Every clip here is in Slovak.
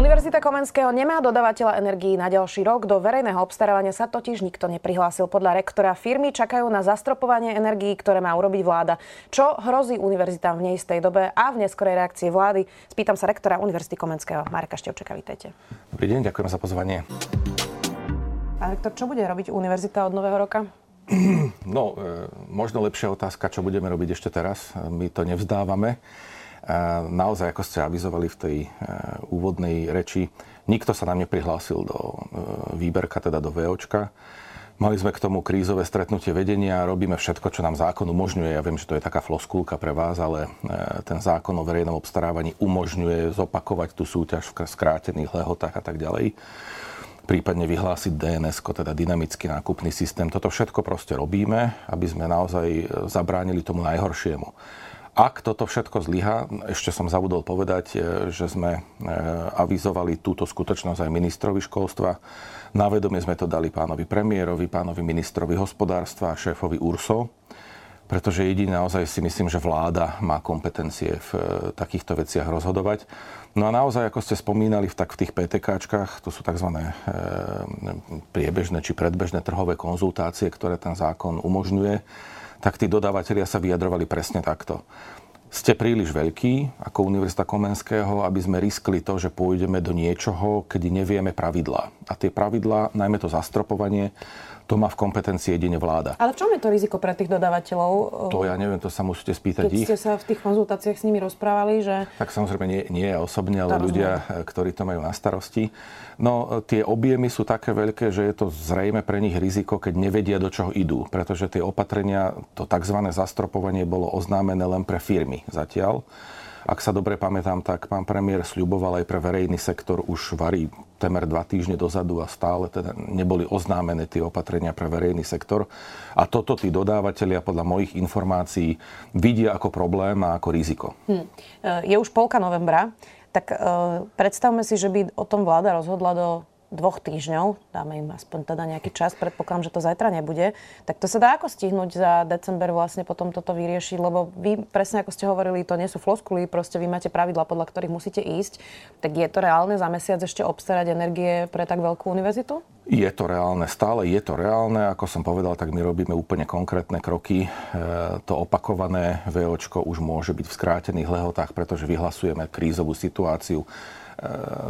Univerzita Komenského nemá dodávateľa energií na ďalší rok. Do verejného obstarávania sa totiž nikto neprihlásil. Podľa rektora firmy čakajú na zastropovanie energií, ktoré má urobiť vláda. Čo hrozí univerzitám v neistej dobe a v neskorej reakcii vlády? Spýtam sa rektora Univerzity Komenského. Mareka Števčeka, vítajte. Dobrý deň, ďakujem za pozvanie. Pán rektor, čo bude robiť univerzita od nového roka? No, e, možno lepšia otázka, čo budeme robiť ešte teraz. My to nevzdávame. Naozaj, ako ste avizovali v tej e, úvodnej reči, nikto sa nám neprihlásil do e, výberka, teda do VOčka. Mali sme k tomu krízové stretnutie vedenia, robíme všetko, čo nám zákon umožňuje. Ja viem, že to je taká floskulka pre vás, ale e, ten zákon o verejnom obstarávaní umožňuje zopakovať tú súťaž v skrátených lehotách a tak ďalej prípadne vyhlásiť DNS, teda dynamický nákupný systém. Toto všetko proste robíme, aby sme naozaj zabránili tomu najhoršiemu. Ak toto všetko zlyha, ešte som zabudol povedať, e, že sme e, avizovali túto skutočnosť aj ministrovi školstva. Na vedomie sme to dali pánovi premiérovi, pánovi ministrovi hospodárstva a šéfovi URSO, pretože jediný naozaj si myslím, že vláda má kompetencie v e, takýchto veciach rozhodovať. No a naozaj, ako ste spomínali, v, tak v tých PTKčkách, to sú tzv. priebežné či predbežné trhové konzultácie, ktoré ten zákon umožňuje, tak tí dodávateľia sa vyjadrovali presne takto. Ste príliš veľký ako Univerzita Komenského, aby sme riskli to, že pôjdeme do niečoho, keď nevieme pravidlá. A tie pravidlá, najmä to zastropovanie, to má v kompetencii jedine vláda. Ale v čom je to riziko pre tých dodávateľov? To ja neviem, to sa musíte spýtať Keď ich. ste sa v tých konzultáciách s nimi rozprávali, že... Tak samozrejme nie, nie osobne, ale ľudia, ktorí to majú na starosti. No tie objemy sú také veľké, že je to zrejme pre nich riziko, keď nevedia, do čoho idú. Pretože tie opatrenia, to tzv. zastropovanie bolo oznámené len pre firmy zatiaľ. Ak sa dobre pamätám, tak pán premiér sľuboval aj pre verejný sektor už varí temer dva týždne dozadu a stále teda neboli oznámené tie opatrenia pre verejný sektor. A toto tí dodávateľia podľa mojich informácií vidia ako problém a ako riziko. Hm. Je už polka novembra, tak uh, predstavme si, že by o tom vláda rozhodla do dvoch týždňov, dáme im aspoň teda nejaký čas, predpokladám, že to zajtra nebude, tak to sa dá ako stihnúť za december vlastne potom toto vyriešiť, lebo vy presne ako ste hovorili, to nie sú floskuly, proste vy máte pravidla, podľa ktorých musíte ísť, tak je to reálne za mesiac ešte obstarať energie pre tak veľkú univerzitu? Je to reálne, stále je to reálne. Ako som povedal, tak my robíme úplne konkrétne kroky. E, to opakované VOčko už môže byť v skrátených lehotách, pretože vyhlasujeme krízovú situáciu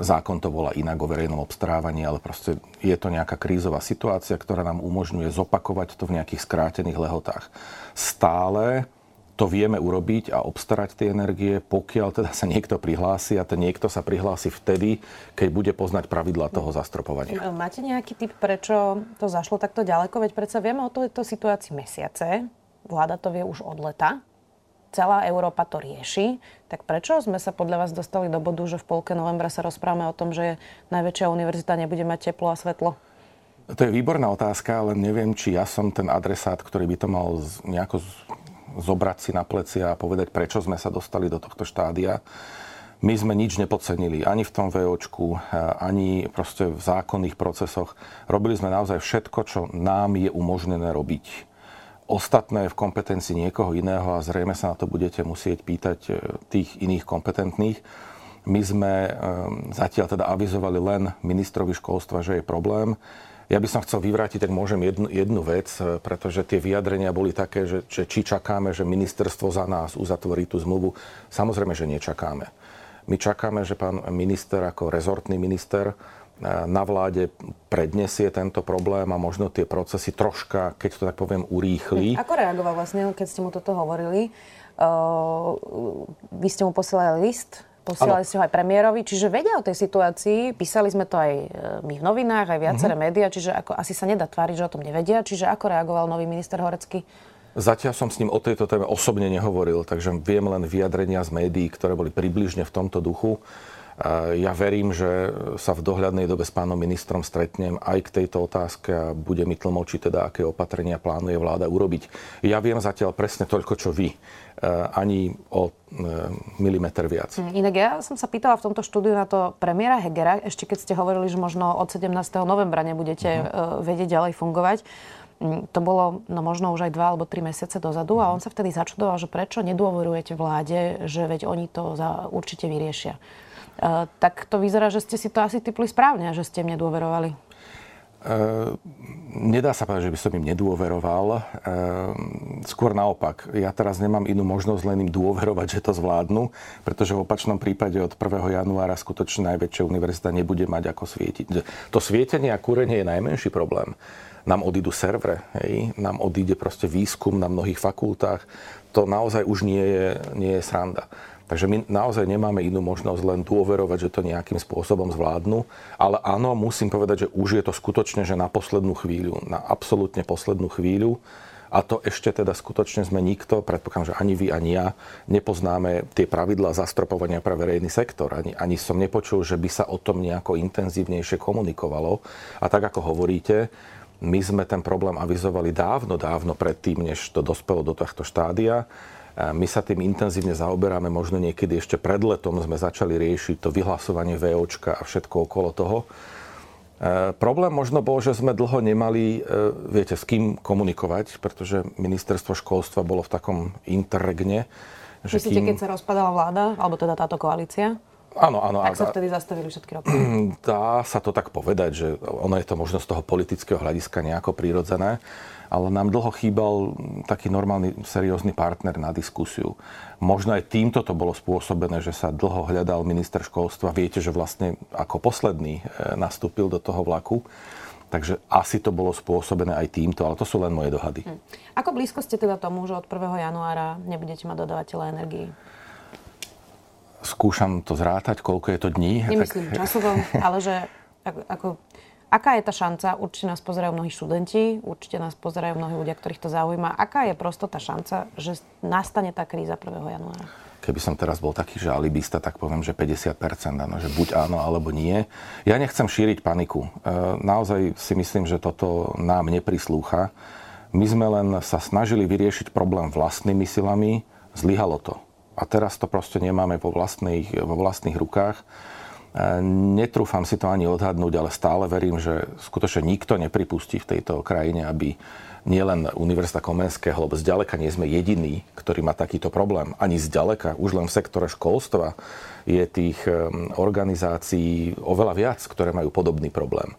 zákon to volá inak o verejnom obstarávaní, ale proste je to nejaká krízová situácia, ktorá nám umožňuje zopakovať to v nejakých skrátených lehotách. Stále to vieme urobiť a obstarať tie energie, pokiaľ teda sa niekto prihlási a ten niekto sa prihlási vtedy, keď bude poznať pravidla toho zastropovania. Máte nejaký typ, prečo to zašlo takto ďaleko? Veď predsa vieme o tejto situácii mesiace. Vláda to vie už od leta celá Európa to rieši, tak prečo sme sa podľa vás dostali do bodu, že v polke novembra sa rozprávame o tom, že najväčšia univerzita nebude mať teplo a svetlo? To je výborná otázka, ale neviem, či ja som ten adresát, ktorý by to mal nejako zobrať si na plecia a povedať, prečo sme sa dostali do tohto štádia. My sme nič nepodcenili ani v tom VOčku, ani proste v zákonných procesoch. Robili sme naozaj všetko, čo nám je umožnené robiť Ostatné v kompetencii niekoho iného a zrejme sa na to budete musieť pýtať e, tých iných kompetentných. My sme e, zatiaľ teda avizovali len ministrovi školstva, že je problém. Ja by som chcel vyvrátiť, tak môžem jednu, jednu vec, e, pretože tie vyjadrenia boli také, že, že či čakáme, že ministerstvo za nás uzatvorí tú zmluvu. Samozrejme, že nečakáme. My čakáme, že pán minister ako rezortný minister na vláde prednesie tento problém a možno tie procesy troška, keď to tak poviem, urýchli. Ako reagoval vlastne, keď ste mu toto hovorili? Uh, vy ste mu posielali list, posielali ste ho aj premiérovi, čiže vedia o tej situácii, písali sme to aj e, my v novinách, aj viaceré uh-huh. médiá, čiže ako, asi sa nedá tváriť, že o tom nevedia. Čiže ako reagoval nový minister Horecký? Zatiaľ som s ním o tejto téme osobne nehovoril, takže viem len vyjadrenia z médií, ktoré boli približne v tomto duchu. Ja verím, že sa v dohľadnej dobe s pánom ministrom stretnem aj k tejto otázke a bude mi tlmočiť teda, aké opatrenia plánuje vláda urobiť. Ja viem zatiaľ presne toľko, čo vy. Ani o milimeter viac. Hm, inak ja som sa pýtala v tomto štúdiu na to premiéra Hegera, ešte keď ste hovorili, že možno od 17. novembra nebudete uh-huh. vedieť ďalej fungovať. Mm, to bolo no, možno už aj dva alebo tri mesiace dozadu a on sa vtedy začudoval, že prečo nedôverujete vláde, že veď oni to za, určite vyriešia. Uh, tak to vyzerá, že ste si to asi typli správne, že ste im nedôverovali. Uh, nedá sa povedať, že by som im nedôveroval. Uh, skôr naopak. Ja teraz nemám inú možnosť len im dôverovať, že to zvládnu, pretože v opačnom prípade od 1. januára skutočne najväčšia univerzita nebude mať ako svietiť. To svietenie a kúrenie je najmenší problém nám odídu servere, hej, nám odíde proste výskum na mnohých fakultách. To naozaj už nie je, nie je sranda. Takže my naozaj nemáme inú možnosť len dôverovať, že to nejakým spôsobom zvládnu. Ale áno, musím povedať, že už je to skutočne, že na poslednú chvíľu, na absolútne poslednú chvíľu. A to ešte teda skutočne sme nikto, predpokladám, že ani vy, ani ja, nepoznáme tie pravidlá zastropovania pre verejný sektor. Ani, ani som nepočul, že by sa o tom nejako intenzívnejšie komunikovalo. A tak ako hovoríte, my sme ten problém avizovali dávno, dávno predtým, než to dospelo do tohto štádia. My sa tým intenzívne zaoberáme, možno niekedy ešte pred letom sme začali riešiť to vyhlasovanie VOčka a všetko okolo toho. E, problém možno bol, že sme dlho nemali, e, viete, s kým komunikovať, pretože ministerstvo školstva bolo v takom interregne. Že Myslíte, kým... keď sa rozpadala vláda, alebo teda táto koalícia? Áno, áno. Tak sa vtedy zastavili všetky roky. Dá sa to tak povedať, že ono je to možno z toho politického hľadiska nejako prirodzené, ale nám dlho chýbal taký normálny, seriózny partner na diskusiu. Možno aj týmto to bolo spôsobené, že sa dlho hľadal minister školstva. Viete, že vlastne ako posledný e, nastúpil do toho vlaku. Takže asi to bolo spôsobené aj týmto, ale to sú len moje dohady. Hm. Ako blízko ste teda tomu, že od 1. januára nebudete mať dodávateľa energii? skúšam to zrátať, koľko je to dní. Nemyslím tak... časovo, ale že ako, ako, aká je tá šanca? Určite nás pozerajú mnohí študenti, určite nás pozerajú mnohí ľudia, ktorých to zaujíma. Aká je prosto tá šanca, že nastane tá kríza 1. januára? Keby som teraz bol taký že alibista, tak poviem, že 50%, áno, že buď áno, alebo nie. Ja nechcem šíriť paniku. E, naozaj si myslím, že toto nám neprislúcha. My sme len sa snažili vyriešiť problém vlastnými silami, zlyhalo to a teraz to proste nemáme vo vlastných, vo vlastných rukách. Netrúfam si to ani odhadnúť, ale stále verím, že skutočne nikto nepripustí v tejto krajine, aby nielen Univerzita Komenského, lebo zďaleka nie sme jediní, ktorý má takýto problém. Ani zďaleka, už len v sektore školstva je tých organizácií oveľa viac, ktoré majú podobný problém.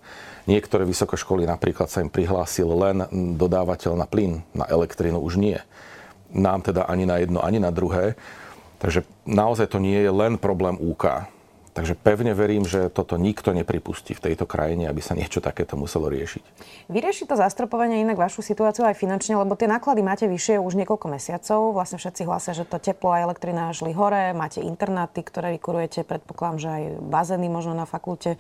Niektoré vysokoškoly napríklad sa im prihlásil len dodávateľ na plyn, na elektrínu už nie. Nám teda ani na jedno, ani na druhé. Takže naozaj to nie je len problém UK. Takže pevne verím, že toto nikto nepripustí v tejto krajine, aby sa niečo takéto muselo riešiť. Vyrieši to zastropovanie inak vašu situáciu aj finančne, lebo tie náklady máte vyššie už niekoľko mesiacov. Vlastne všetci hlásia, že to teplo a elektrina šli hore, máte internáty, ktoré vykurujete, predpokladám, že aj bazény možno na fakulte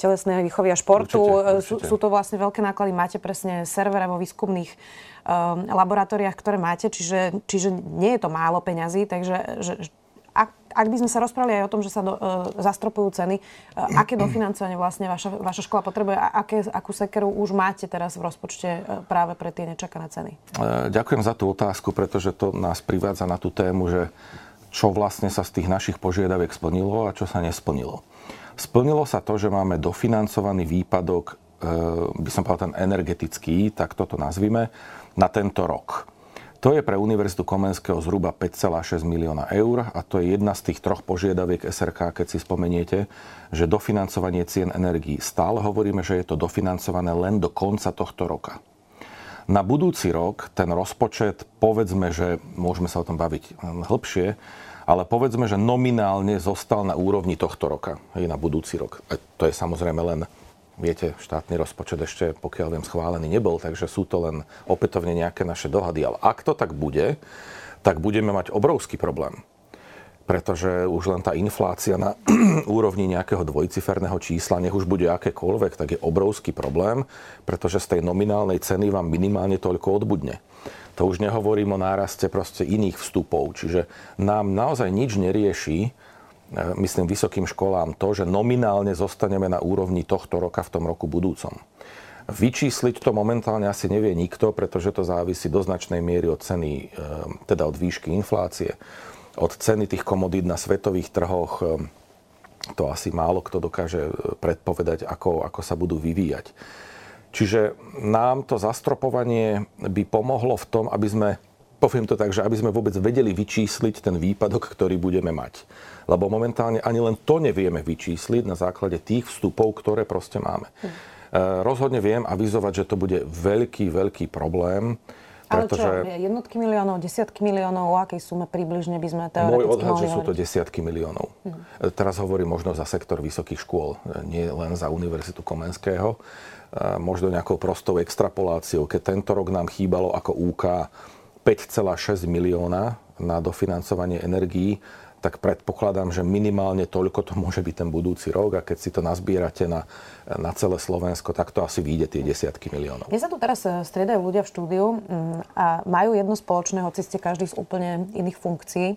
telesnej výchovy a športu. Určite, určite. Sú, sú to vlastne veľké náklady, máte presne servere vo výskumných um, laboratóriách, ktoré máte, čiže, čiže nie je to málo peňazí, takže že, ak, ak by sme sa rozprávali aj o tom, že sa do, uh, zastropujú ceny, uh, aké dofinancovanie vlastne vaša, vaša škola potrebuje a aké, akú sekeru už máte teraz v rozpočte uh, práve pre tie nečakané ceny? Uh, ďakujem za tú otázku, pretože to nás privádza na tú tému, že čo vlastne sa z tých našich požiadaviek splnilo a čo sa nesplnilo. Splnilo sa to, že máme dofinancovaný výpadok, by som povedal ten energetický, tak toto nazvime, na tento rok. To je pre Univerzitu Komenského zhruba 5,6 milióna eur a to je jedna z tých troch požiadaviek SRK, keď si spomeniete, že dofinancovanie cien energií. Stále hovoríme, že je to dofinancované len do konca tohto roka. Na budúci rok ten rozpočet, povedzme, že môžeme sa o tom baviť hĺbšie, ale povedzme, že nominálne zostal na úrovni tohto roka, aj na budúci rok. A to je samozrejme len Viete, štátny rozpočet ešte, pokiaľ viem, schválený nebol, takže sú to len opätovne nejaké naše dohady. Ale ak to tak bude, tak budeme mať obrovský problém. Pretože už len tá inflácia na úrovni nejakého dvojciferného čísla, nech už bude akékoľvek, tak je obrovský problém, pretože z tej nominálnej ceny vám minimálne toľko odbudne. To už nehovorím o náraste proste iných vstupov. Čiže nám naozaj nič nerieši, myslím vysokým školám, to, že nominálne zostaneme na úrovni tohto roka v tom roku budúcom. Vyčísliť to momentálne asi nevie nikto, pretože to závisí do značnej miery od ceny, e, teda od výšky inflácie, od ceny tých komodít na svetových trhoch. E, to asi málo kto dokáže e, predpovedať, ako, ako sa budú vyvíjať. Čiže nám to zastropovanie by pomohlo v tom, aby sme, poviem to tak, že aby sme vôbec vedeli vyčísliť ten výpadok, ktorý budeme mať. Lebo momentálne ani len to nevieme vyčísliť na základe tých vstupov, ktoré proste máme. Hm. Eh, rozhodne viem avizovať, že to bude veľký, veľký problém. Pretože... Ale čo, jednotky miliónov, desiatky miliónov, o akej sume približne by sme teoreticky Môj odhad, že sú to desiatky miliónov. Hmm. Teraz hovorím možno za sektor vysokých škôl, eh, nie len za Univerzitu Komenského. Možno nejakou prostou extrapoláciou. Keď tento rok nám chýbalo ako UK 5,6 milióna na dofinancovanie energií, tak predpokladám, že minimálne toľko to môže byť ten budúci rok a keď si to nazbierate na, na celé Slovensko, tak to asi vyjde tie desiatky miliónov. Mne sa tu teraz eh, striedajú ľudia v štúdiu mm, a majú jedno spoločné, hoci ste každý z úplne iných funkcií, eh,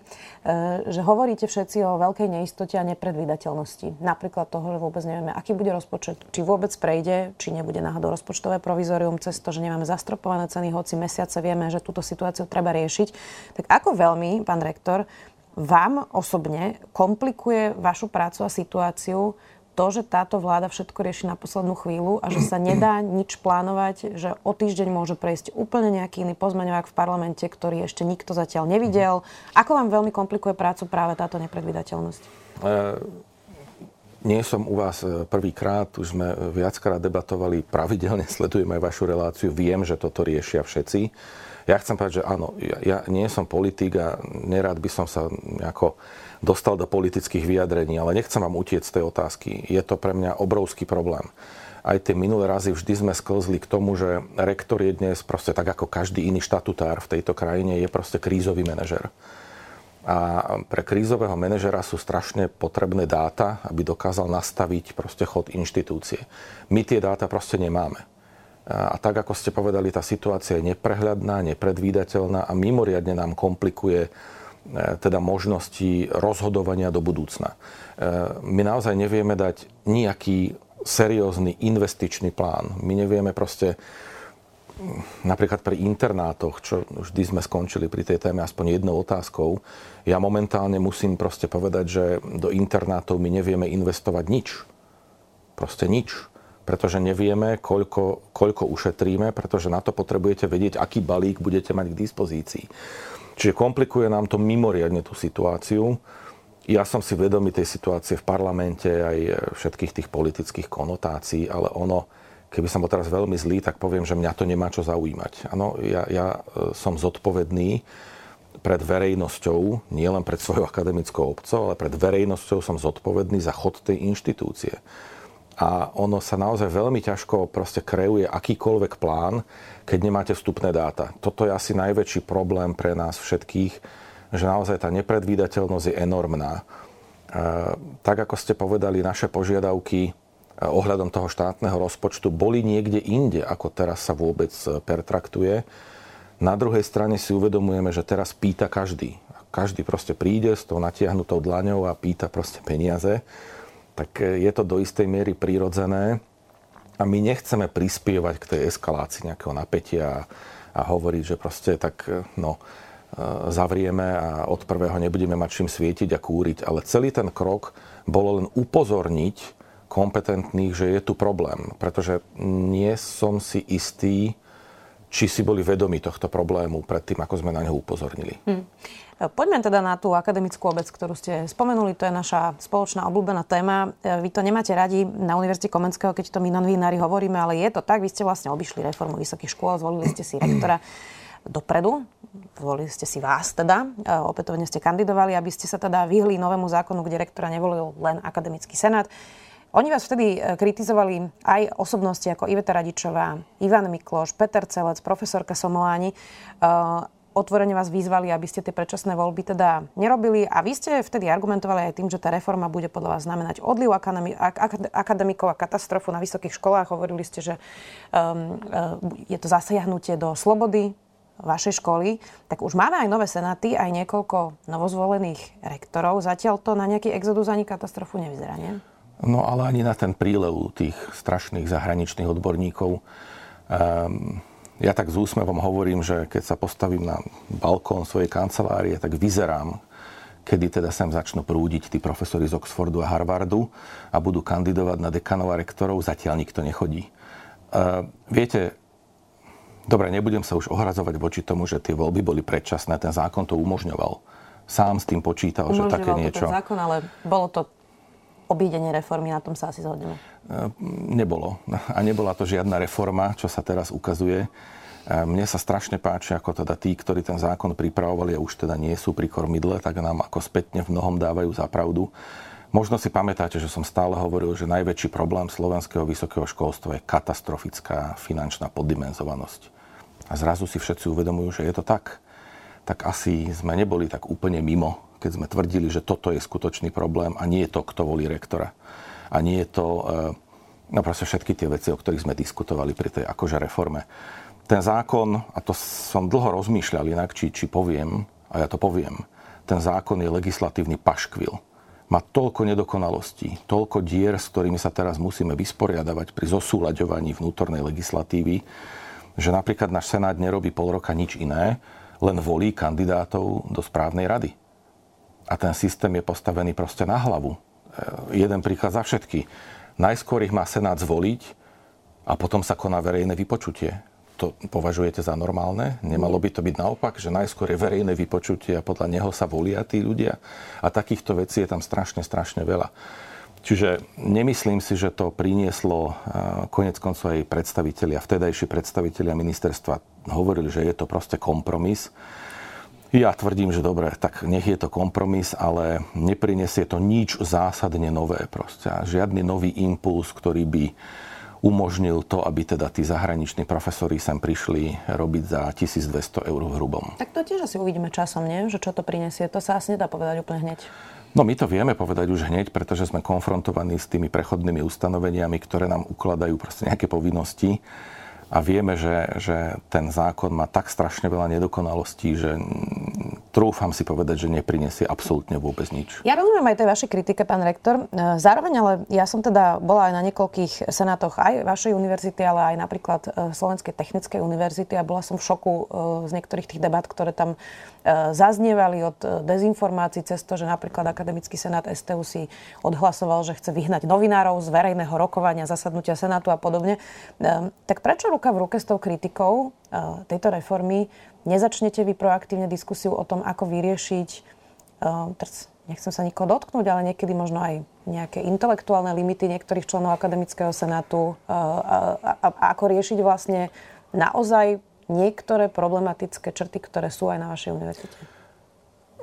že hovoríte všetci o veľkej neistote a nepredvídateľnosti. Napríklad toho, že vôbec nevieme, aký bude rozpočet, či vôbec prejde, či nebude náhodou rozpočtové provizorium cez to, že nemáme zastropované ceny, hoci mesiace vieme, že túto situáciu treba riešiť. Tak ako veľmi, pán rektor, vám osobne komplikuje vašu prácu a situáciu to, že táto vláda všetko rieši na poslednú chvíľu a že sa nedá nič plánovať, že o týždeň môže prejsť úplne nejaký iný pozmeňovák v parlamente, ktorý ešte nikto zatiaľ nevidel. Ako vám veľmi komplikuje prácu práve táto nepredvydateľnosť? Uh, nie som u vás e, prvýkrát, už sme viackrát debatovali, pravidelne sledujem aj vašu reláciu, viem, že toto riešia všetci. Ja chcem povedať, že áno, ja, ja nie som politik a nerád by som sa nejako dostal do politických vyjadrení, ale nechcem vám utiecť z tej otázky. Je to pre mňa obrovský problém. Aj tie minulé razy vždy sme sklzli k tomu, že rektor je dnes proste tak ako každý iný štatutár v tejto krajine, je proste krízový manažer. A pre krízového manažera sú strašne potrebné dáta, aby dokázal nastaviť proste chod inštitúcie. My tie dáta proste nemáme. A tak, ako ste povedali, tá situácia je neprehľadná, nepredvídateľná a mimoriadne nám komplikuje e, teda možnosti rozhodovania do budúcna. E, my naozaj nevieme dať nejaký seriózny investičný plán. My nevieme proste napríklad pri internátoch, čo vždy sme skončili pri tej téme aspoň jednou otázkou, ja momentálne musím proste povedať, že do internátov my nevieme investovať nič. Proste nič pretože nevieme, koľko, koľko ušetríme, pretože na to potrebujete vedieť, aký balík budete mať k dispozícii. Čiže komplikuje nám to mimoriadne tú situáciu. Ja som si vedomý tej situácie v parlamente aj všetkých tých politických konotácií, ale ono, keby som bol teraz veľmi zlý, tak poviem, že mňa to nemá čo zaujímať. Áno, ja, ja e, som zodpovedný pred verejnosťou, nielen pred svojou akademickou obcov, ale pred verejnosťou som zodpovedný za chod tej inštitúcie a ono sa naozaj veľmi ťažko proste kreuje akýkoľvek plán, keď nemáte vstupné dáta. Toto je asi najväčší problém pre nás všetkých, že naozaj tá nepredvídateľnosť je enormná. E, tak ako ste povedali, naše požiadavky e, ohľadom toho štátneho rozpočtu boli niekde inde, ako teraz sa vôbec e, pertraktuje. Na druhej strane si uvedomujeme, že teraz pýta každý. Každý proste príde s tou natiahnutou dlaňou a pýta proste peniaze tak e, je to do istej miery prirodzené a my nechceme prispievať k tej eskalácii nejakého napätia a hovoriť, že proste tak e, no, e, zavrieme a od prvého nebudeme mať čím svietiť a kúriť. Ale celý ten krok bolo len upozorniť kompetentných, že je tu problém. Pretože nie som si istý, či si boli vedomi tohto problému predtým, ako sme na neho upozornili. Hmm. Poďme teda na tú akademickú obec, ktorú ste spomenuli. To je naša spoločná obľúbená téma. E, vy to nemáte radi na Univerzite Komenského, keď to my novinári hovoríme, ale je to tak. Vy ste vlastne obišli reformu vysokých škôl, zvolili ste si rektora dopredu. Zvolili ste si vás teda, e, opätovne ste kandidovali, aby ste sa teda vyhli novému zákonu, kde rektora nevolil len akademický senát. Oni vás vtedy e, kritizovali aj osobnosti ako Iveta Radičová, Ivan Mikloš, Peter Celec, profesorka Somoláni otvorene vás vyzvali, aby ste tie predčasné voľby teda nerobili a vy ste vtedy argumentovali aj tým, že tá reforma bude podľa vás znamenať odliv akademi- akademikov a katastrofu na vysokých školách. Hovorili ste, že um, uh, je to zasiahnutie do slobody vašej školy, tak už máme aj nové senáty, aj niekoľko novozvolených rektorov. Zatiaľ to na nejaký exodus ani katastrofu nevyzerá, nie? No ale ani na ten prílev tých strašných zahraničných odborníkov. Um, ja tak s úsmevom hovorím, že keď sa postavím na balkón svojej kancelárie, tak vyzerám, kedy teda sem začnú prúdiť tí profesori z Oxfordu a Harvardu a budú kandidovať na dekanov a rektorov, zatiaľ nikto nechodí. Uh, viete, dobre, nebudem sa už ohrazovať voči tomu, že tie voľby boli predčasné, ten zákon to umožňoval. Sám s tým počítal, umožňoval že také niečo... Zákon, ale bolo to obídenie reformy, na tom sa asi zhodneme. Nebolo. A nebola to žiadna reforma, čo sa teraz ukazuje. Mne sa strašne páči, ako teda tí, ktorí ten zákon pripravovali a už teda nie sú pri kormidle, tak nám ako spätne v mnohom dávajú za pravdu. Možno si pamätáte, že som stále hovoril, že najväčší problém slovenského vysokého školstva je katastrofická finančná poddimenzovanosť. A zrazu si všetci uvedomujú, že je to tak. Tak asi sme neboli tak úplne mimo keď sme tvrdili, že toto je skutočný problém a nie je to, kto volí rektora. A nie je to eh, no proste všetky tie veci, o ktorých sme diskutovali pri tej akože reforme. Ten zákon, a to som dlho rozmýšľal inak, či, či poviem, a ja to poviem, ten zákon je legislatívny paškvil. Má toľko nedokonalostí, toľko dier, s ktorými sa teraz musíme vysporiadavať pri zosúľaďovaní vnútornej legislatívy, že napríklad náš Senát nerobí pol roka nič iné, len volí kandidátov do správnej rady a ten systém je postavený proste na hlavu. E, jeden príklad za všetky. Najskôr ich má Senát zvoliť a potom sa koná verejné vypočutie. To považujete za normálne? Nemalo by to byť naopak, že najskôr je verejné vypočutie a podľa neho sa volia tí ľudia? A takýchto vecí je tam strašne, strašne veľa. Čiže nemyslím si, že to prinieslo e, konec koncov aj predstavitelia, vtedajší predstavitelia ministerstva hovorili, že je to proste kompromis ja tvrdím, že dobre, tak nech je to kompromis, ale neprinesie to nič zásadne nové proste. Žiadny nový impuls, ktorý by umožnil to, aby teda tí zahraniční profesori sem prišli robiť za 1200 eur v hrubom. Tak to tiež asi uvidíme časom, nie? Že čo to prinesie. To sa asi nedá povedať úplne hneď. No my to vieme povedať už hneď, pretože sme konfrontovaní s tými prechodnými ustanoveniami, ktoré nám ukladajú proste nejaké povinnosti a vieme, že, že ten zákon má tak strašne veľa nedokonalostí, že trúfam si povedať, že neprinesie absolútne vôbec nič. Ja rozumiem aj tej vašej kritike, pán rektor. E, zároveň ale ja som teda bola aj na niekoľkých senátoch aj vašej univerzity, ale aj napríklad e, Slovenskej technickej univerzity a bola som v šoku e, z niektorých tých debat, ktoré tam zaznievali od dezinformácií cez to, že napríklad Akademický senát STU si odhlasoval, že chce vyhnať novinárov z verejného rokovania, zasadnutia senátu a podobne. Tak prečo ruka v ruke s tou kritikou tejto reformy nezačnete vy proaktívne diskusiu o tom, ako vyriešiť, nechcem sa nikoho dotknúť, ale niekedy možno aj nejaké intelektuálne limity niektorých členov Akademického senátu a, a, a ako riešiť vlastne naozaj niektoré problematické črty, ktoré sú aj na vašej univerzite?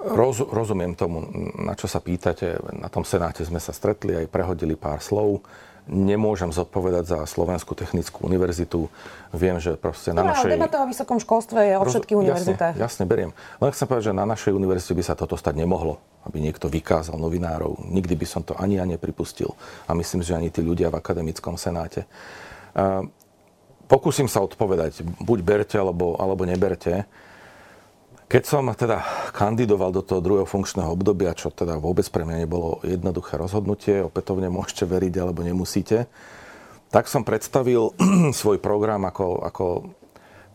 Roz, rozumiem tomu, na čo sa pýtate. Na tom senáte sme sa stretli, aj prehodili pár slov. Nemôžem zodpovedať za Slovenskú technickú univerzitu. Viem, že proste na no, našej... debata o vysokom školstve je o všetkých univerzitách. Jasne, jasne, beriem. Len chcem povedať, že na našej univerzite by sa toto stať nemohlo, aby niekto vykázal novinárov. Nikdy by som to ani ja nepripustil. A myslím, že ani tí ľudia v akademickom senáte. Pokúsim sa odpovedať, buď berte, alebo, alebo neberte. Keď som teda kandidoval do toho druhého funkčného obdobia, čo teda vôbec pre mňa nebolo jednoduché rozhodnutie, opätovne môžete veriť alebo nemusíte, tak som predstavil svoj program ako, ako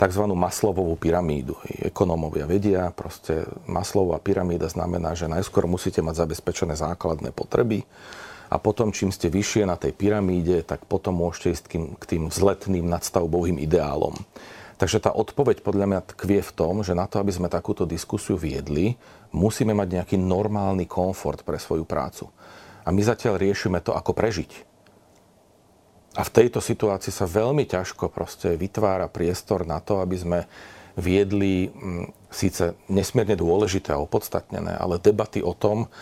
tzv. maslovovú pyramídu. Ekonómovia vedia, proste maslová pyramída znamená, že najskôr musíte mať zabezpečené základné potreby, a potom, čím ste vyššie na tej pyramíde, tak potom môžete ísť k tým, k tým vzletným nadstavbovým ideálom. Takže tá odpoveď podľa mňa tkvie v tom, že na to, aby sme takúto diskusiu viedli, musíme mať nejaký normálny komfort pre svoju prácu. A my zatiaľ riešime to, ako prežiť. A v tejto situácii sa veľmi ťažko proste vytvára priestor na to, aby sme viedli mm, síce nesmierne dôležité a opodstatnené, ale debaty o tom,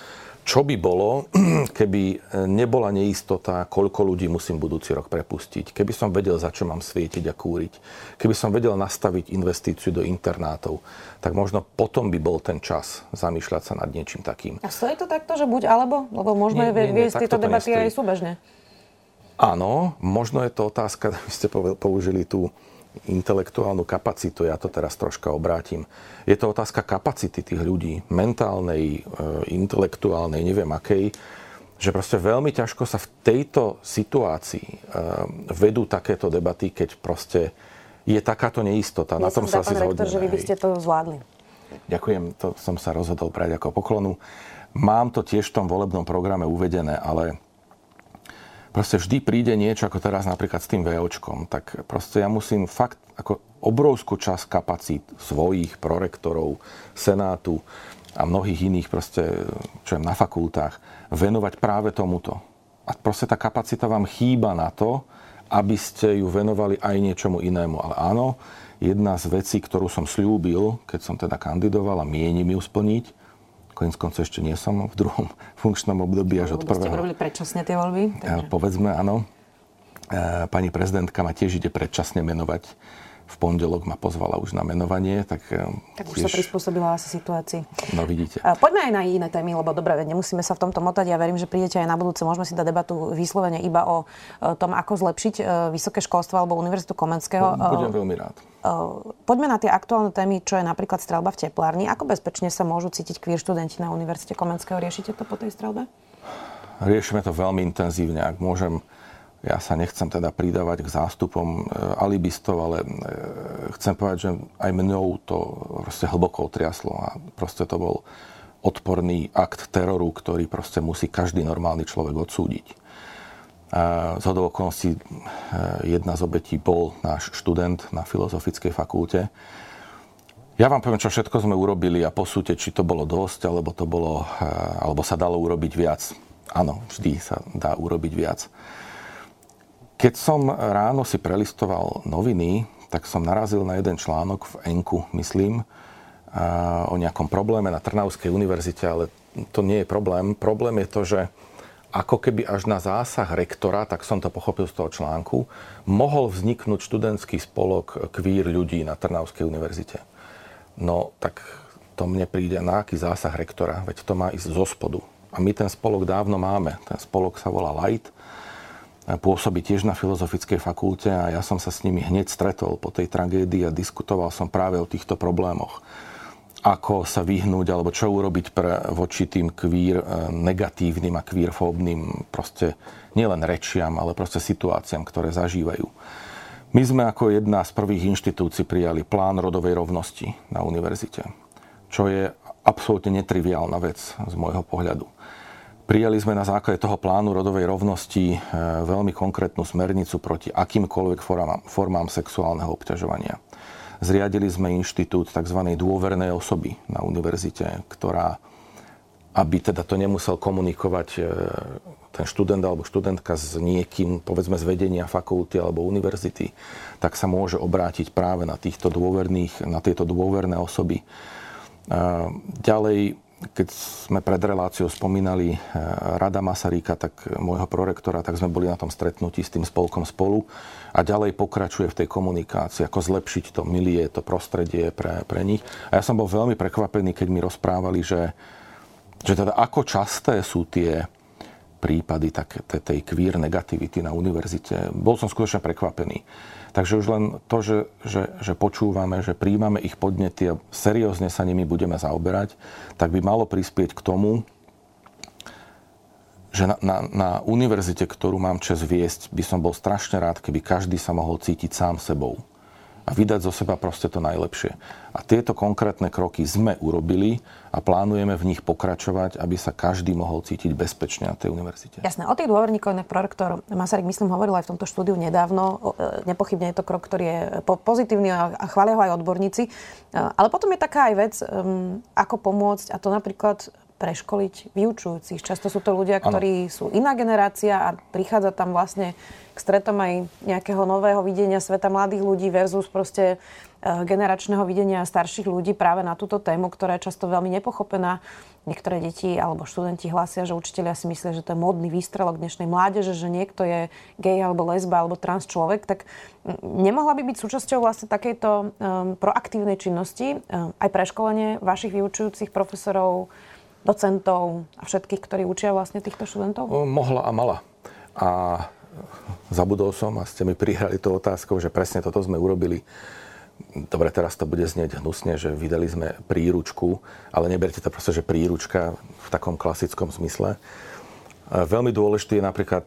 čo by bolo, keby e, nebola neistota, koľko ľudí musím budúci rok prepustiť, keby som vedel, za čo mám svietiť a kúriť, keby som vedel nastaviť investíciu do internátov, tak možno potom by bol ten čas zamýšľať sa nad niečím takým. A stojí to takto, že buď alebo? Lebo môžeme nie, nie, viesť tieto debaty aj súbežne. Áno, možno je to otázka, vy ste použili tú intelektuálnu kapacitu, ja to teraz troška obrátim. Je to otázka kapacity tých ľudí, mentálnej, e, intelektuálnej, neviem akej, že proste veľmi ťažko sa v tejto situácii e, vedú takéto debaty, keď proste je takáto neistota. Ja Na tom sa asi zhodneme. že vy by ste to zvládli. Ďakujem, to som sa rozhodol brať ako poklonu. Mám to tiež v tom volebnom programe uvedené, ale proste vždy príde niečo, ako teraz napríklad s tým VOčkom, tak proste ja musím fakt ako obrovskú časť kapacít svojich prorektorov, senátu a mnohých iných proste, čo je na fakultách, venovať práve tomuto. A proste tá kapacita vám chýba na to, aby ste ju venovali aj niečomu inému. Ale áno, jedna z vecí, ktorú som slúbil, keď som teda kandidoval a mienim ju splniť, Koniec koncov ešte nie som v druhom funkčnom období až od prvého. Ste robili predčasne tie voľby? E, takže... Povedzme, áno. E, pani prezidentka ma tiež ide predčasne menovať v pondelok ma pozvala už na menovanie, tak... E, tak už tiež... sa prispôsobila asi situácii. No vidíte. Poďme aj na iné témy, lebo dobre, nemusíme sa v tomto motať. Ja verím, že prídete aj na budúce. Môžeme si dať debatu vyslovene iba o tom, ako zlepšiť vysoké školstvo alebo Univerzitu Komenského. No, budem veľmi rád. Poďme na tie aktuálne témy, čo je napríklad strelba v teplárni. Ako bezpečne sa môžu cítiť queer študenti na Univerzite Komenského? Riešite to po tej strelbe? Riešime to veľmi intenzívne. Ak môžem ja sa nechcem teda pridávať k zástupom e, alibistov, ale e, chcem povedať, že aj mňou to proste hlboko otriaslo a proste to bol odporný akt teroru, ktorý proste musí každý normálny človek odsúdiť. Z hodou okolností e, jedna z obetí bol náš študent na Filozofickej fakulte. Ja vám poviem, čo všetko sme urobili a posúte, či to bolo dosť, alebo, to bolo, alebo sa dalo urobiť viac. Áno, vždy sa dá urobiť viac. Keď som ráno si prelistoval noviny, tak som narazil na jeden článok v Enku, myslím, o nejakom probléme na Trnavskej univerzite, ale to nie je problém. Problém je to, že ako keby až na zásah rektora, tak som to pochopil z toho článku, mohol vzniknúť študentský spolok kvír ľudí na Trnavskej univerzite. No, tak to mne príde na aký zásah rektora, veď to má ísť zo spodu. A my ten spolok dávno máme. Ten spolok sa volá Light pôsobí tiež na Filozofickej fakulte a ja som sa s nimi hneď stretol po tej tragédii a diskutoval som práve o týchto problémoch. Ako sa vyhnúť, alebo čo urobiť pre, voči tým kvír e, negatívnym a kvírfóbnym proste nielen rečiam, ale proste situáciám, ktoré zažívajú. My sme ako jedna z prvých inštitúcií prijali plán rodovej rovnosti na univerzite, čo je absolútne netriviálna vec z môjho pohľadu. Prijali sme na základe toho plánu rodovej rovnosti e, veľmi konkrétnu smernicu proti akýmkoľvek formám, formám sexuálneho obťažovania. Zriadili sme inštitút tzv. dôvernej osoby na univerzite, ktorá, aby teda to nemusel komunikovať e, ten študent alebo študentka s niekým, povedzme z vedenia fakulty alebo univerzity, tak sa môže obrátiť práve na týchto dôverných, na tieto dôverné osoby. E, ďalej keď sme pred reláciou spomínali eh, Rada Masaryka, tak môjho prorektora, tak sme boli na tom stretnutí s tým spolkom spolu a ďalej pokračuje v tej komunikácii, ako zlepšiť to milie, to prostredie pre, pre nich. A ja som bol veľmi prekvapený, keď mi rozprávali, že, že teda ako časté sú tie prípady tak, tej queer negativity na univerzite. Bol som skutočne prekvapený. Takže už len to, že, že, že počúvame, že príjmame ich podnety a seriózne sa nimi budeme zaoberať, tak by malo prispieť k tomu, že na, na, na univerzite, ktorú mám čas viesť, by som bol strašne rád, keby každý sa mohol cítiť sám sebou a vydať zo seba proste to najlepšie. A tieto konkrétne kroky sme urobili a plánujeme v nich pokračovať, aby sa každý mohol cítiť bezpečne na tej univerzite. Jasné, o tých dôverníkoch inak prorektor Masaryk, myslím, hovoril aj v tomto štúdiu nedávno. E, nepochybne je to krok, ktorý je pozitívny a chvália ho aj odborníci. E, ale potom je taká aj vec, ako pomôcť, a to napríklad preškoliť vyučujúcich. Často sú to ľudia, ktorí ano. sú iná generácia a prichádza tam vlastne k stretom aj nejakého nového videnia sveta mladých ľudí versus proste e, generačného videnia starších ľudí práve na túto tému, ktorá je často veľmi nepochopená. Niektoré deti alebo študenti hlásia, že učiteľia si myslia, že to je modný výstrelok dnešnej mládeže, že niekto je gay alebo lesba alebo trans človek, tak nemohla by byť súčasťou vlastne takejto um, proaktívnej činnosti um, aj preškolenie vašich vyučujúcich profesorov, docentov a všetkých, ktorí učia vlastne týchto študentov? Mohla a mala. A zabudol som a ste mi prihrali tú otázkou, že presne toto sme urobili. Dobre, teraz to bude znieť hnusne, že vydali sme príručku, ale neberte to proste, že príručka v takom klasickom zmysle. Veľmi dôležitý je napríklad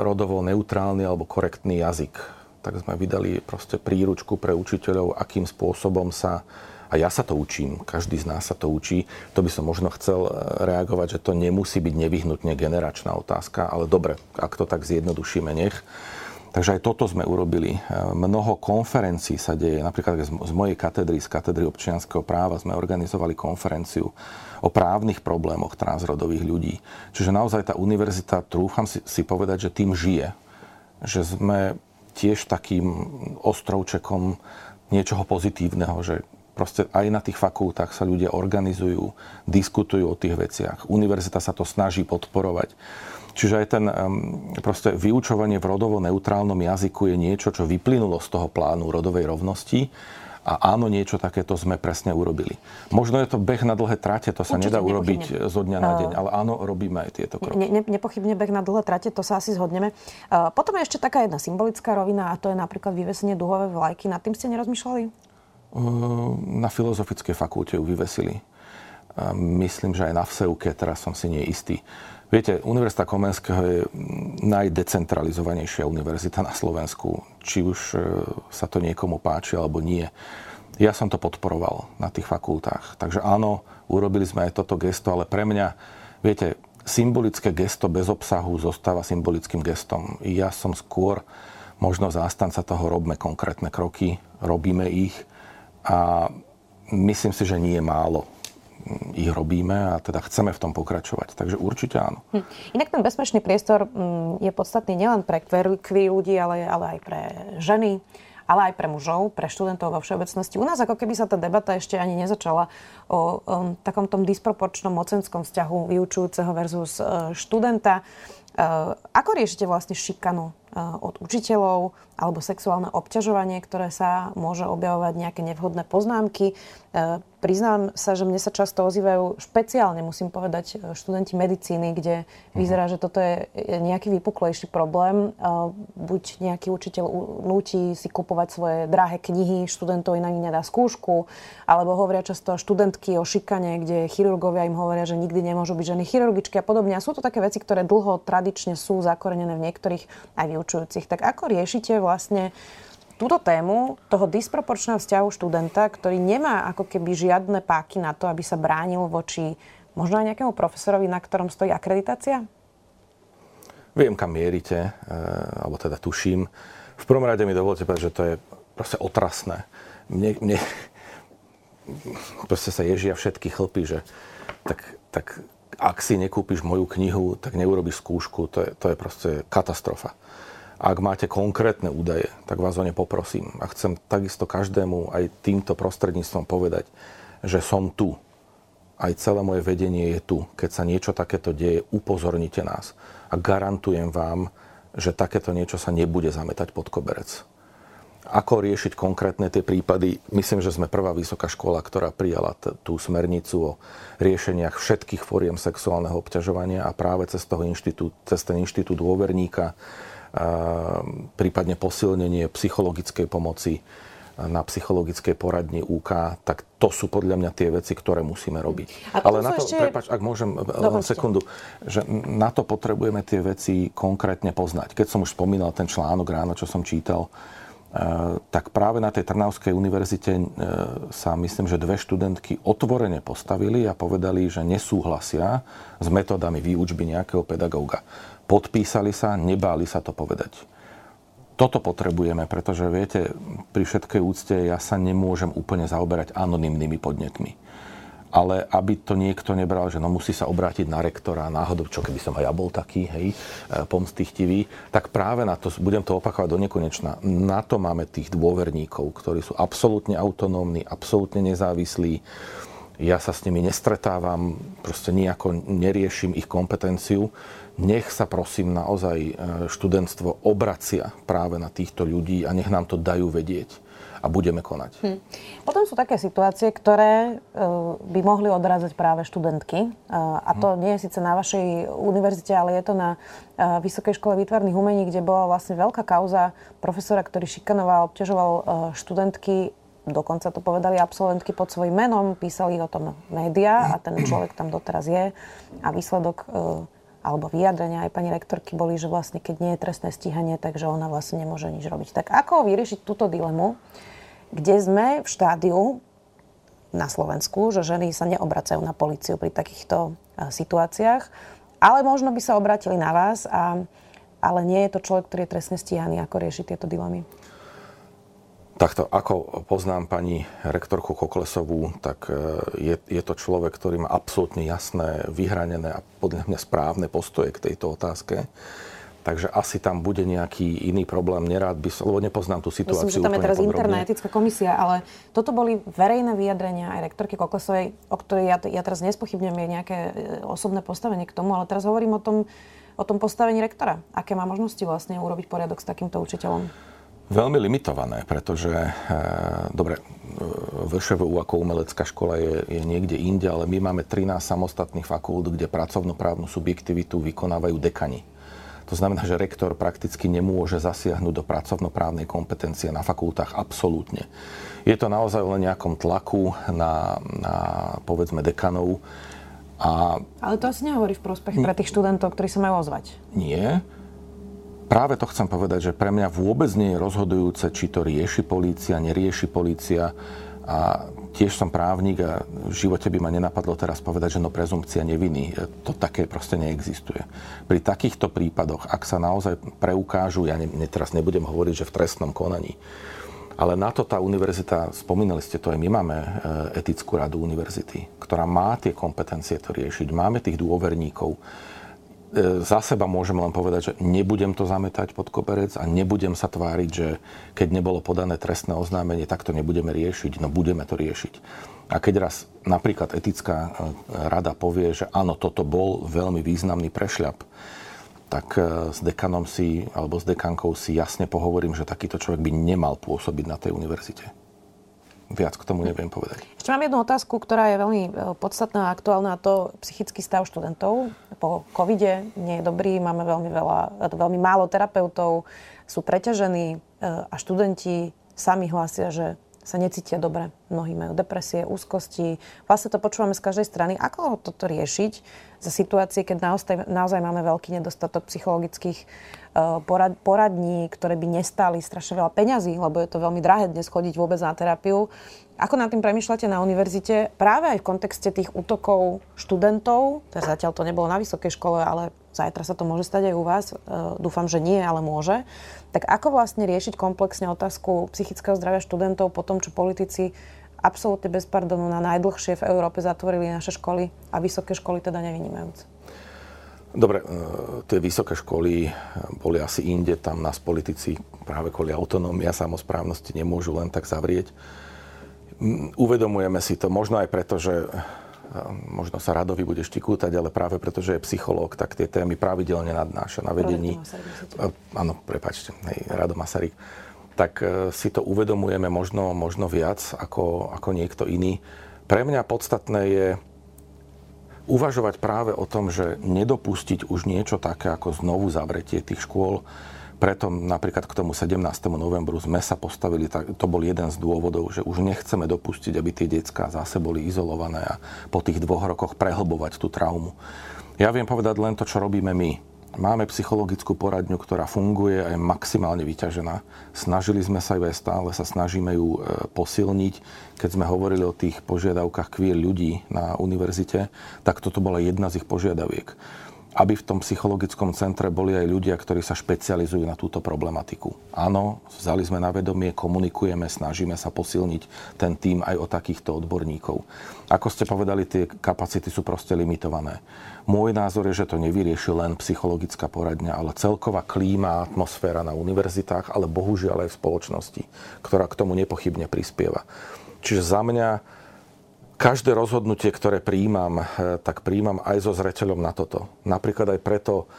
rodovo neutrálny alebo korektný jazyk. Tak sme vydali proste príručku pre učiteľov, akým spôsobom sa a ja sa to učím, každý z nás sa to učí. To by som možno chcel e, reagovať, že to nemusí byť nevyhnutne generačná otázka, ale dobre, ak to tak zjednodušíme, nech. Takže aj toto sme urobili. E, mnoho konferencií sa deje. Napríklad z mojej katedry, z katedry občianského práva sme organizovali konferenciu o právnych problémoch transrodových ľudí. Čiže naozaj tá univerzita, trúfam si, povedať, že tým žije. Že sme tiež takým ostrovčekom niečoho pozitívneho, že proste aj na tých fakultách sa ľudia organizujú, diskutujú o tých veciach. Univerzita sa to snaží podporovať. Čiže aj ten proste vyučovanie v rodovo neutrálnom jazyku je niečo, čo vyplynulo z toho plánu rodovej rovnosti. A áno, niečo takéto sme presne urobili. Možno je to beh na dlhé trate, to sa Určite, nedá urobiť zo dňa na deň, ale áno, robíme aj tieto kroky. Ne, ne, nepochybne beh na dlhé trate, to sa asi zhodneme. Potom je ešte taká jedna symbolická rovina a to je napríklad vyvesenie duhovej vlajky. Nad tým ste nerozmýšľali? Na Filozofickej fakulte ju vyvesili. Myslím, že aj na VSEUke, teraz som si nie istý. Viete, Univerzita Komenského je najdecentralizovanejšia univerzita na Slovensku. Či už e, sa to niekomu páči alebo nie. Ja som to podporoval na tých fakultách. Takže áno, urobili sme aj toto gesto, ale pre mňa, viete, symbolické gesto bez obsahu zostáva symbolickým gestom. Ja som skôr možno zástanca toho, robme konkrétne kroky, robíme ich a myslím si, že nie je málo ich robíme a teda chceme v tom pokračovať. Takže určite áno. Hm. Inak ten bezpečný priestor hm, je podstatný nielen pre queer ľudí, ale, ale aj pre ženy, ale aj pre mužov, pre študentov vo všeobecnosti. U nás ako keby sa tá debata ešte ani nezačala o, o takom tom disproporčnom mocenskom vzťahu vyučujúceho versus e, študenta. Ako riešite vlastne šikanu od učiteľov alebo sexuálne obťažovanie, ktoré sa môže objavovať nejaké nevhodné poznámky. Priznám sa, že mne sa často ozývajú špeciálne, musím povedať, eh, študenti medicíny, kde mhm. vyzerá, že toto je nejaký vypuklejší problém. Buď nejaký učiteľ núti si kupovať svoje drahé knihy, študentovi na nich nedá skúšku, alebo hovoria často študentky o šikane, kde chirurgovia im hovoria, že nikdy nemôžu byť ženy chirurgičky a podobne. A sú to také veci, ktoré dlho tradične sú zakorenené v niektorých aj vyučujúcich. Tak ako riešite vlastne túto tému toho disproporčného vzťahu študenta, ktorý nemá ako keby žiadne páky na to, aby sa bránil voči možno aj nejakému profesorovi, na ktorom stojí akreditácia? Viem, kam mierite, eh, alebo teda tuším. V prvom rade mi dovolte povedať, že to je proste otrasné. Mne, mne proste sa ježia všetky chlpy, že tak, tak ak si nekúpiš moju knihu, tak neurobiš skúšku. To je, to je proste katastrofa. Ak máte konkrétne údaje, tak vás o ne poprosím. A chcem takisto každému aj týmto prostredníctvom povedať, že som tu. Aj celé moje vedenie je tu. Keď sa niečo takéto deje, upozornite nás. A garantujem vám, že takéto niečo sa nebude zametať pod koberec. Ako riešiť konkrétne tie prípady? Myslím, že sme prvá vysoká škola, ktorá prijala t- tú smernicu o riešeniach všetkých fóriem sexuálneho obťažovania a práve cez, toho inštitút, cez ten inštitút dôverníka prípadne posilnenie psychologickej pomoci na psychologickej poradni UK, tak to sú podľa mňa tie veci, ktoré musíme robiť. Ale na to, ešte... prepač, ak môžem len sekundu, že na to potrebujeme tie veci konkrétne poznať. Keď som už spomínal ten článok ráno, čo som čítal, tak práve na tej Trnavskej univerzite e, sa myslím, že dve študentky otvorene postavili a povedali, že nesúhlasia s metodami výučby nejakého pedagóga podpísali sa, nebáli sa to povedať. Toto potrebujeme, pretože viete, pri všetkej úcte ja sa nemôžem úplne zaoberať anonymnými podnetmi. Ale aby to niekto nebral, že no musí sa obrátiť na rektora, náhodou, čo keby som aj ja bol taký, hej, e, pomstichtivý, tak práve na to, budem to opakovať do nekonečna, na to máme tých dôverníkov, ktorí sú absolútne autonómni, absolútne nezávislí. Ja sa s nimi nestretávam, proste nejako neriešim ich kompetenciu nech sa prosím naozaj e, študentstvo obracia práve na týchto ľudí a nech nám to dajú vedieť a budeme konať. Hm. Potom sú také situácie, ktoré uh, by mohli odrádzať práve študentky. Uh, a to hm. nie je síce na vašej univerzite, ale je to na uh, Vysokej škole výtvarných umení, kde bola vlastne veľká kauza profesora, ktorý šikanoval, obťažoval študentky dokonca to povedali absolventky pod svojím menom, písali o tom médiá a ten človek tam doteraz je. A výsledok alebo vyjadrenia aj pani rektorky boli, že vlastne keď nie je trestné stíhanie, takže ona vlastne nemôže nič robiť. Tak ako vyriešiť túto dilemu? kde sme v štádiu na Slovensku, že ženy sa neobracajú na policiu pri takýchto situáciách, ale možno by sa obratili na vás, a, ale nie je to človek, ktorý je trestne stíhaný, ako riešiť tieto dilemy. Takto, ako poznám pani rektorku Koklesovú, tak e, je, je to človek, ktorý má absolútne jasné, vyhranené a podľa mňa správne postoje k tejto otázke. Takže asi tam bude nejaký iný problém. Nerád by som, lebo nepoznám tú situáciu Myslím, že tam je teraz podrobne. interná etická komisia, ale toto boli verejné vyjadrenia aj rektorky Koklesovej, o ktorej ja, ja teraz nespochybňujem jej nejaké e, osobné postavenie k tomu, ale teraz hovorím o tom, o tom postavení rektora. Aké má možnosti vlastne urobiť poriadok s takýmto učiteľom? Veľmi limitované, pretože, e, dobre, e, VŠVU ako umelecká škola je, je niekde inde, ale my máme 13 samostatných fakult, kde pracovnoprávnu subjektivitu vykonávajú dekani. To znamená, že rektor prakticky nemôže zasiahnuť do pracovnoprávnej kompetencie na fakultách absolútne. Je to naozaj len nejakom tlaku na, na povedzme dekanov. A... Ale to asi nehovorí v prospech pre tých študentov, ktorí sa majú ozvať. Nie. Práve to chcem povedať, že pre mňa vôbec nie je rozhodujúce, či to rieši polícia, nerieši polícia. A tiež som právnik a v živote by ma nenapadlo teraz povedať, že no prezumpcia neviny. To také proste neexistuje. Pri takýchto prípadoch, ak sa naozaj preukážu, ja ne, teraz nebudem hovoriť, že v trestnom konaní, ale na to tá univerzita, spomínali ste to aj my máme e, etickú radu univerzity, ktorá má tie kompetencie to riešiť. Máme tých dôverníkov za seba môžem len povedať, že nebudem to zametať pod koberec a nebudem sa tváriť, že keď nebolo podané trestné oznámenie, tak to nebudeme riešiť. No budeme to riešiť. A keď raz napríklad etická e, rada povie, že áno, toto bol veľmi významný prešľap, tak e, s dekanom si, alebo s dekankou si jasne pohovorím, že takýto človek by nemal pôsobiť na tej univerzite. Viac k tomu neviem povedať. Ešte mám jednu otázku, ktorá je veľmi e, podstatná a aktuálna, a to psychický stav študentov. Po covide nie je dobrý, máme veľmi, veľa, e, veľmi málo terapeutov, sú preťažení e, a študenti sami hlásia, že sa necítia dobre. Mnohí majú depresie, úzkosti. Vlastne to počúvame z každej strany. Ako toto riešiť za situácie, keď naozaj, naozaj máme veľký nedostatok psychologických uh, porad, poradní, ktoré by nestáli strašne veľa peňazí, lebo je to veľmi drahé dnes chodiť vôbec na terapiu. Ako nad tým premyšľate na univerzite, práve aj v kontexte tých útokov študentov, teda zatiaľ to nebolo na vysokej škole, ale zajtra sa to môže stať aj u vás, uh, dúfam, že nie, ale môže. Tak ako vlastne riešiť komplexne otázku psychického zdravia študentov po tom, čo politici absolútne bez pardonu na najdlhšie v Európe zatvorili naše školy a vysoké školy teda nevynímajúc. Dobre, e, tie vysoké školy boli asi inde, tam nás politici práve kvôli autonómii a samozprávnosti nemôžu len tak zavrieť. Uvedomujeme si to možno aj preto, že e, možno sa Radovi bude štikútať, ale práve preto, že je psychológ, tak tie témy pravidelne nadnáša na vedení. E, áno, prepačte, hej, Rado Masaryk tak e, si to uvedomujeme možno, možno viac ako, ako niekto iný. Pre mňa podstatné je uvažovať práve o tom, že nedopustiť už niečo také ako znovu zavretie tých škôl. Preto napríklad k tomu 17. novembru sme sa postavili, tak, to bol jeden z dôvodov, že už nechceme dopustiť, aby tie detská zase boli izolované a po tých dvoch rokoch prehlbovať tú traumu. Ja viem povedať len to, čo robíme my Máme psychologickú poradňu, ktorá funguje a je maximálne vyťažená. Snažili sme sa ju aj stále, sa snažíme ju e, posilniť. Keď sme hovorili o tých požiadavkách queer ľudí na univerzite, tak toto bola jedna z ich požiadaviek aby v tom psychologickom centre boli aj ľudia, ktorí sa špecializujú na túto problematiku. Áno, vzali sme na vedomie, komunikujeme, snažíme sa posilniť ten tým aj o takýchto odborníkov. Ako ste povedali, tie kapacity sú proste limitované. Môj názor je, že to nevyrieši len psychologická poradňa, ale celková klíma, atmosféra na univerzitách, ale bohužiaľ aj v spoločnosti, ktorá k tomu nepochybne prispieva. Čiže za mňa každé rozhodnutie, ktoré príjmam, eh, tak príjmam aj so zreteľom na toto. Napríklad aj preto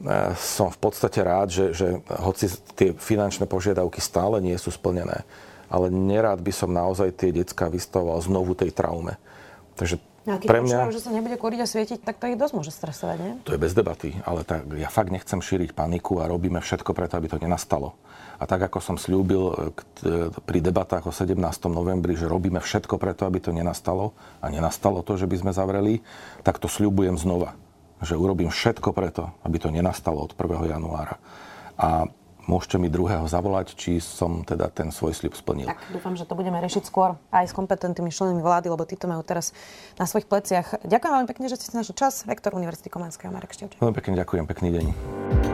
eh, som v podstate rád, že, že hoci tie finančné požiadavky stále nie sú splnené, ale nerád by som naozaj tie decka vystavoval znovu tej traume. Takže No a keď pre mňa... že sa nebude kúriť a svietiť, tak to ich dosť môže stresovať, nie? To je bez debaty, ale tak, ja fakt nechcem šíriť paniku a robíme všetko preto, aby to nenastalo. A tak, ako som slúbil eh, pri debatách o 17. novembri, že robíme všetko preto, aby to nenastalo a nenastalo to, že by sme zavreli, tak to slúbujem znova. Že urobím všetko preto, aby to nenastalo od 1. januára. A môžete mi druhého zavolať, či som teda ten svoj slib splnil. Tak, dúfam, že to budeme riešiť skôr aj s kompetentnými členmi vlády, lebo títo majú teraz na svojich pleciach. Ďakujem veľmi pekne, že ste si našli čas. Rektor Univerzity Komenského, Marek Števčík. Veľmi pekne ďakujem, pekný deň.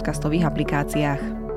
podcastových aplikáciách.